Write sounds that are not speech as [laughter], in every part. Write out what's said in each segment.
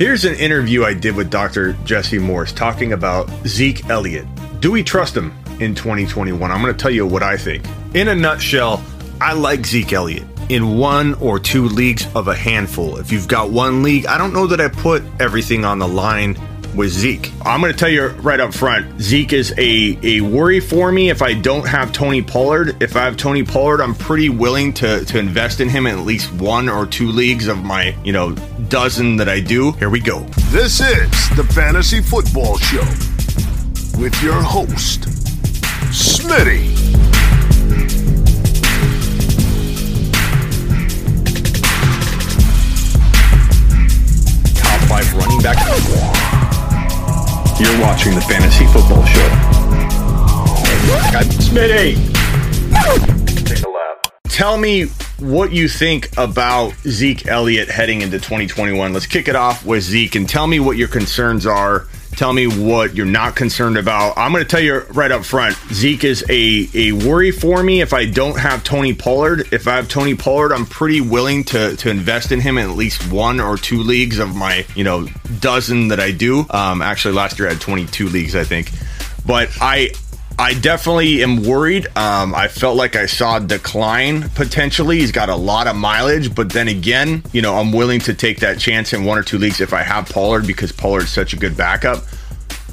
Here's an interview I did with Dr. Jesse Morse talking about Zeke Elliott. Do we trust him in 2021? I'm going to tell you what I think. In a nutshell, I like Zeke Elliott in one or two leagues of a handful. If you've got one league, I don't know that I put everything on the line with Zeke. I'm going to tell you right up front, Zeke is a, a worry for me if I don't have Tony Pollard. If I have Tony Pollard, I'm pretty willing to, to invest in him in at least one or two leagues of my, you know, dozen that I do. Here we go. This is the Fantasy Football Show with your host, Smitty. You're watching the Fantasy Football Show. Smitty. Take a lap. Tell me what you think about Zeke Elliott heading into 2021. Let's kick it off with Zeke and tell me what your concerns are. Tell me what you're not concerned about. I'm going to tell you right up front Zeke is a, a worry for me if I don't have Tony Pollard. If I have Tony Pollard, I'm pretty willing to, to invest in him in at least one or two leagues of my, you know, dozen that I do. Um, actually, last year I had 22 leagues, I think. But I, I definitely am worried. Um, I felt like I saw a decline potentially. He's got a lot of mileage, but then again, you know, I'm willing to take that chance in one or two leagues if I have Pollard because Pollard's such a good backup.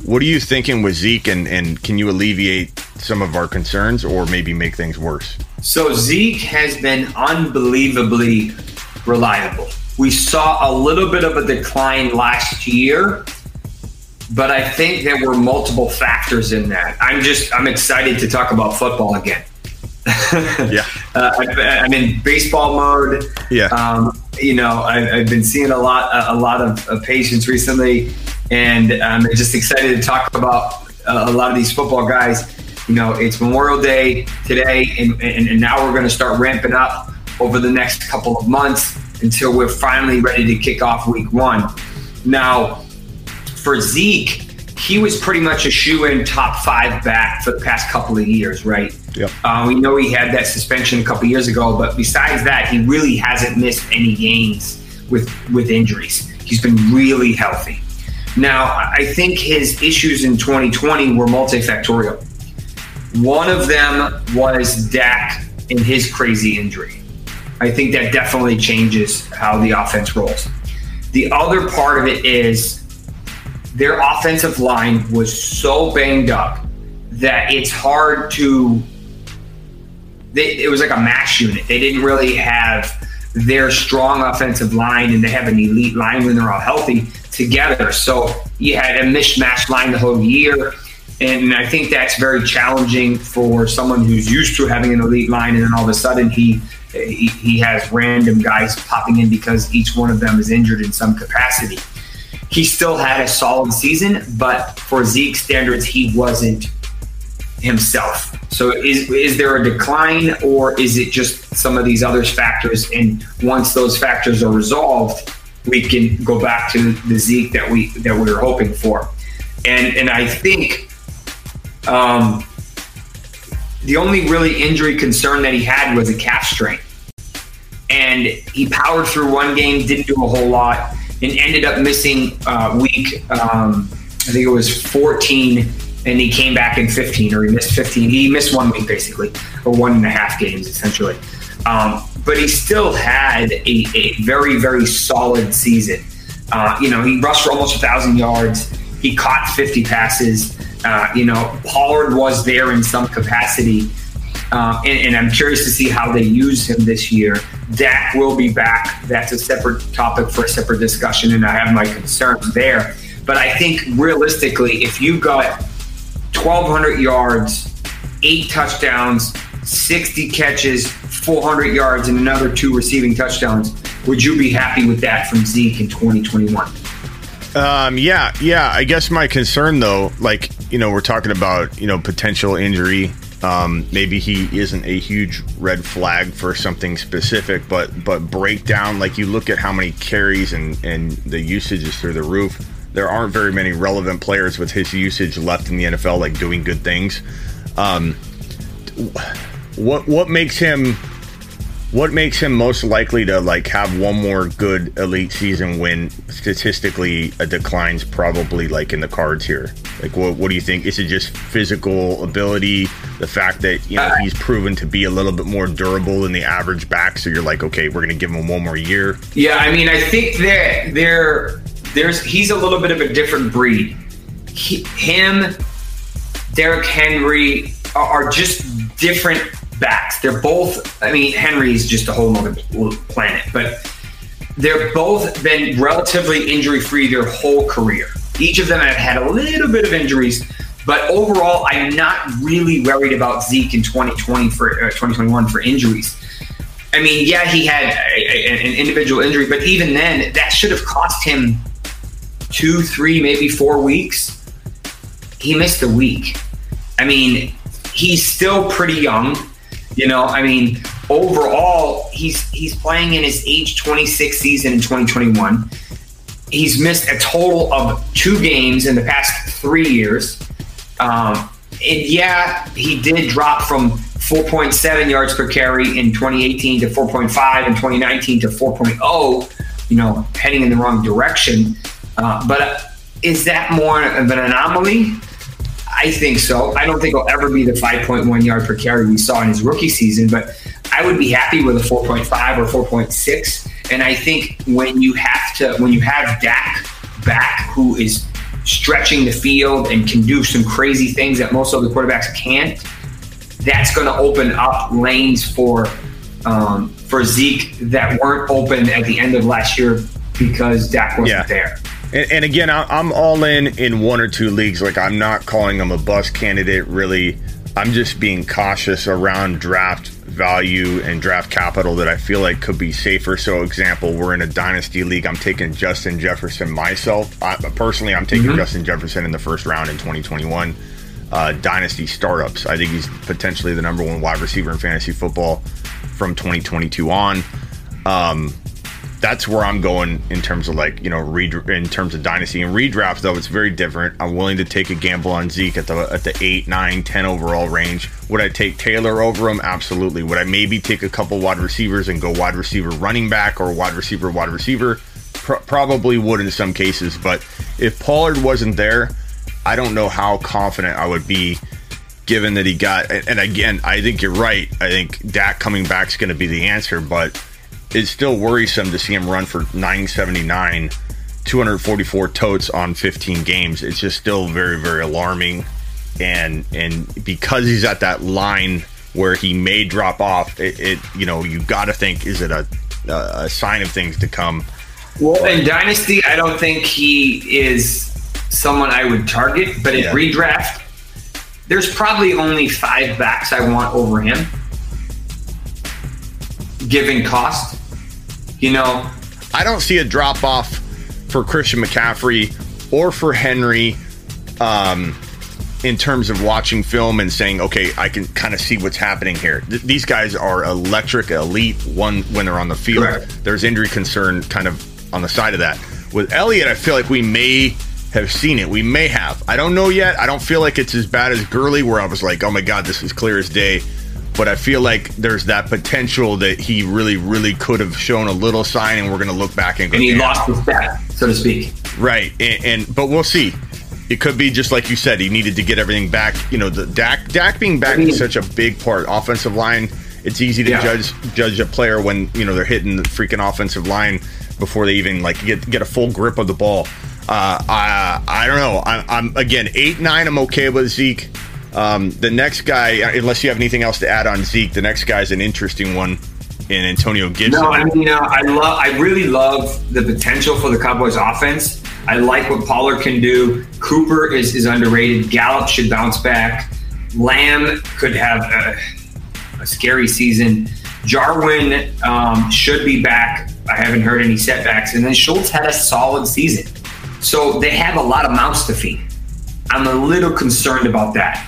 What are you thinking with Zeke, and, and can you alleviate some of our concerns or maybe make things worse? So Zeke has been unbelievably reliable. We saw a little bit of a decline last year, but I think there were multiple factors in that. I'm just I'm excited to talk about football again. [laughs] yeah, uh, I, am in baseball mode. Yeah, um, you know I, have been seeing a lot a lot of, of patients recently, and I'm just excited to talk about uh, a lot of these football guys. You know, it's Memorial Day today, and, and, and now we're going to start ramping up over the next couple of months until we're finally ready to kick off Week One. Now for Zeke, he was pretty much a shoe in top five back for the past couple of years, right? Yep. Uh, we know he had that suspension a couple years ago, but besides that, he really hasn't missed any games with with injuries. He's been really healthy. Now, I think his issues in 2020 were multifactorial. One of them was Dak and his crazy injury. I think that definitely changes how the offense rolls. The other part of it is their offensive line was so banged up that it's hard to. They, it was like a mash unit. They didn't really have their strong offensive line and they have an elite line when they're all healthy together. So you had a mismatched line the whole year. And I think that's very challenging for someone who's used to having an elite line, and then all of a sudden he he, he has random guys popping in because each one of them is injured in some capacity he still had a solid season, but for Zeke standards, he wasn't himself. So is is there a decline or is it just some of these other factors? And once those factors are resolved, we can go back to the Zeke that we that we were hoping for. And and I think um, the only really injury concern that he had was a calf strain. And he powered through one game, didn't do a whole lot and ended up missing uh, week, um, I think it was 14, and he came back in 15, or he missed 15. He missed one week basically, or one and a half games essentially. Um, but he still had a, a very, very solid season. Uh, you know, he rushed for almost a thousand yards. He caught 50 passes. Uh, you know, Pollard was there in some capacity. Uh, and, and, I'm curious to see how they use him this year. Dak will be back. That's a separate topic for a separate discussion, and I have my concerns there. But I think realistically, if you got 1,200 yards, eight touchdowns, 60 catches, 400 yards, and another two receiving touchdowns, would you be happy with that from Zeke in 2021? Um, yeah, yeah. I guess my concern, though, like you know, we're talking about you know potential injury um, maybe he isn't a huge red flag for something specific, but but breakdown like you look at how many carries and and the usage is through the roof. There aren't very many relevant players with his usage left in the NFL, like doing good things. Um, what what makes him what makes him most likely to like have one more good elite season when statistically a decline's probably like in the cards here? Like, what what do you think? Is it just physical ability? The fact that you know he's proven to be a little bit more durable than the average back, so you're like, okay, we're gonna give him one more year. Yeah, I mean, I think that there, there's he's a little bit of a different breed. He, him, Derrick Henry are, are just different backs. They're both. I mean, Henry's just a whole other planet, but they're both been relatively injury free their whole career. Each of them have had a little bit of injuries, but overall, I'm not really worried about Zeke in 2020 for uh, 2021 for injuries. I mean, yeah, he had a, a, an individual injury, but even then, that should have cost him two, three, maybe four weeks. He missed a week. I mean, he's still pretty young. You know, I mean, overall, he's he's playing in his age 26 season in 2021. He's missed a total of two games in the past three years. Um, and yeah, he did drop from 4.7 yards per carry in 2018 to 4.5 in 2019 to 4.0. You know, heading in the wrong direction. Uh, but is that more of an anomaly? I think so. I don't think he'll ever be the 5.1 yard per carry we saw in his rookie season, but I would be happy with a 4.5 or 4.6. And I think when you have to, when you have Dak back, who is stretching the field and can do some crazy things that most other quarterbacks can't, that's going to open up lanes for um, for Zeke that weren't open at the end of last year because Dak wasn't yeah. there. And, and again, I'm all in in one or two leagues. Like I'm not calling him a bust candidate. Really, I'm just being cautious around draft value and draft capital that I feel like could be safer. So, example, we're in a dynasty league. I'm taking Justin Jefferson myself. I, personally, I'm taking mm-hmm. Justin Jefferson in the first round in 2021. Uh, dynasty startups. I think he's potentially the number one wide receiver in fantasy football from 2022 on. Um, that's where I'm going in terms of like you know re- in terms of dynasty and redraft though it's very different. I'm willing to take a gamble on Zeke at the at the 8, 9, 10 overall range. Would I take Taylor over him? Absolutely. Would I maybe take a couple wide receivers and go wide receiver running back or wide receiver wide receiver? Pro- probably would in some cases, but if Pollard wasn't there, I don't know how confident I would be given that he got and again, I think you're right. I think Dak coming back is going to be the answer, but it's still worrisome to see him run for 979, 244 totes on 15 games. It's just still very, very alarming. And and because he's at that line where he may drop off, it, it you know you got to think is it a a sign of things to come. Well, in Dynasty, I don't think he is someone I would target, but in yeah. redraft, there's probably only five backs I want over him, given cost. You know, I don't see a drop off for Christian McCaffrey or for Henry um, in terms of watching film and saying, okay, I can kind of see what's happening here. Th- these guys are electric, elite. One when they're on the field, Correct. there's injury concern kind of on the side of that. With Elliott, I feel like we may have seen it. We may have. I don't know yet. I don't feel like it's as bad as Gurley, where I was like, oh my god, this is clear as day but I feel like there's that potential that he really, really could have shown a little sign, and we're going to look back and go. And he lost his step, so to speak. Right, and, and, but we'll see. It could be just like you said. He needed to get everything back. You know, the Dak Dak being back I mean, is such a big part. Offensive line. It's easy to yeah. judge judge a player when you know they're hitting the freaking offensive line before they even like get get a full grip of the ball. Uh, I I don't know. I'm, I'm again eight nine. I'm okay with Zeke. Um, the next guy, uh, unless you have anything else to add on Zeke, the next guy is an interesting one in Antonio Gibson. No, I mean, know, I love, I really love the potential for the Cowboys offense. I like what Pollard can do. Cooper is, is underrated. Gallup should bounce back. Lamb could have a, a scary season. Jarwin um, should be back. I haven't heard any setbacks. And then Schultz had a solid season. So they have a lot of mouths to feed. I'm a little concerned about that.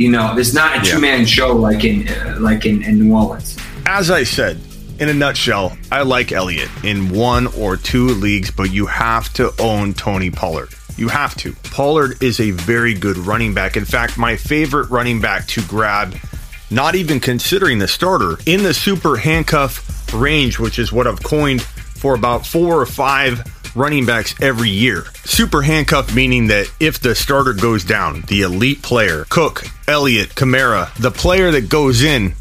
You know, it's not a two man show like in uh, like in, in New Orleans. As I said, in a nutshell, I like Elliott in one or two leagues, but you have to own Tony Pollard. You have to. Pollard is a very good running back. In fact, my favorite running back to grab not even considering the starter, in the super handcuff range, which is what I've coined for about four or five running backs every year. Super handcuffed meaning that if the starter goes down, the elite player, Cook, Elliott, Kamara, the player that goes in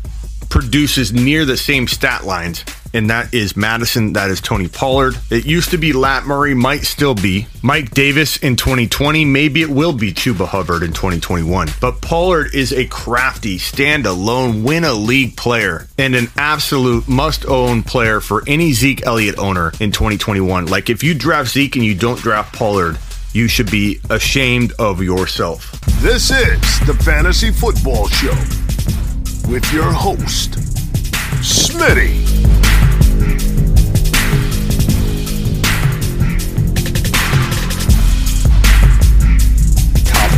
produces near the same stat lines and that is Madison. That is Tony Pollard. It used to be Lat Murray, might still be Mike Davis in 2020. Maybe it will be Chuba Hubbard in 2021. But Pollard is a crafty, stand-alone, win a league player and an absolute must-own player for any Zeke Elliott owner in 2021. Like if you draft Zeke and you don't draft Pollard, you should be ashamed of yourself. This is the Fantasy Football Show with your host, Smitty.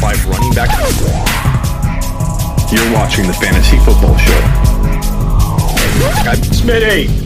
Five running back. You're watching the Fantasy Football Show. I'm Smitty.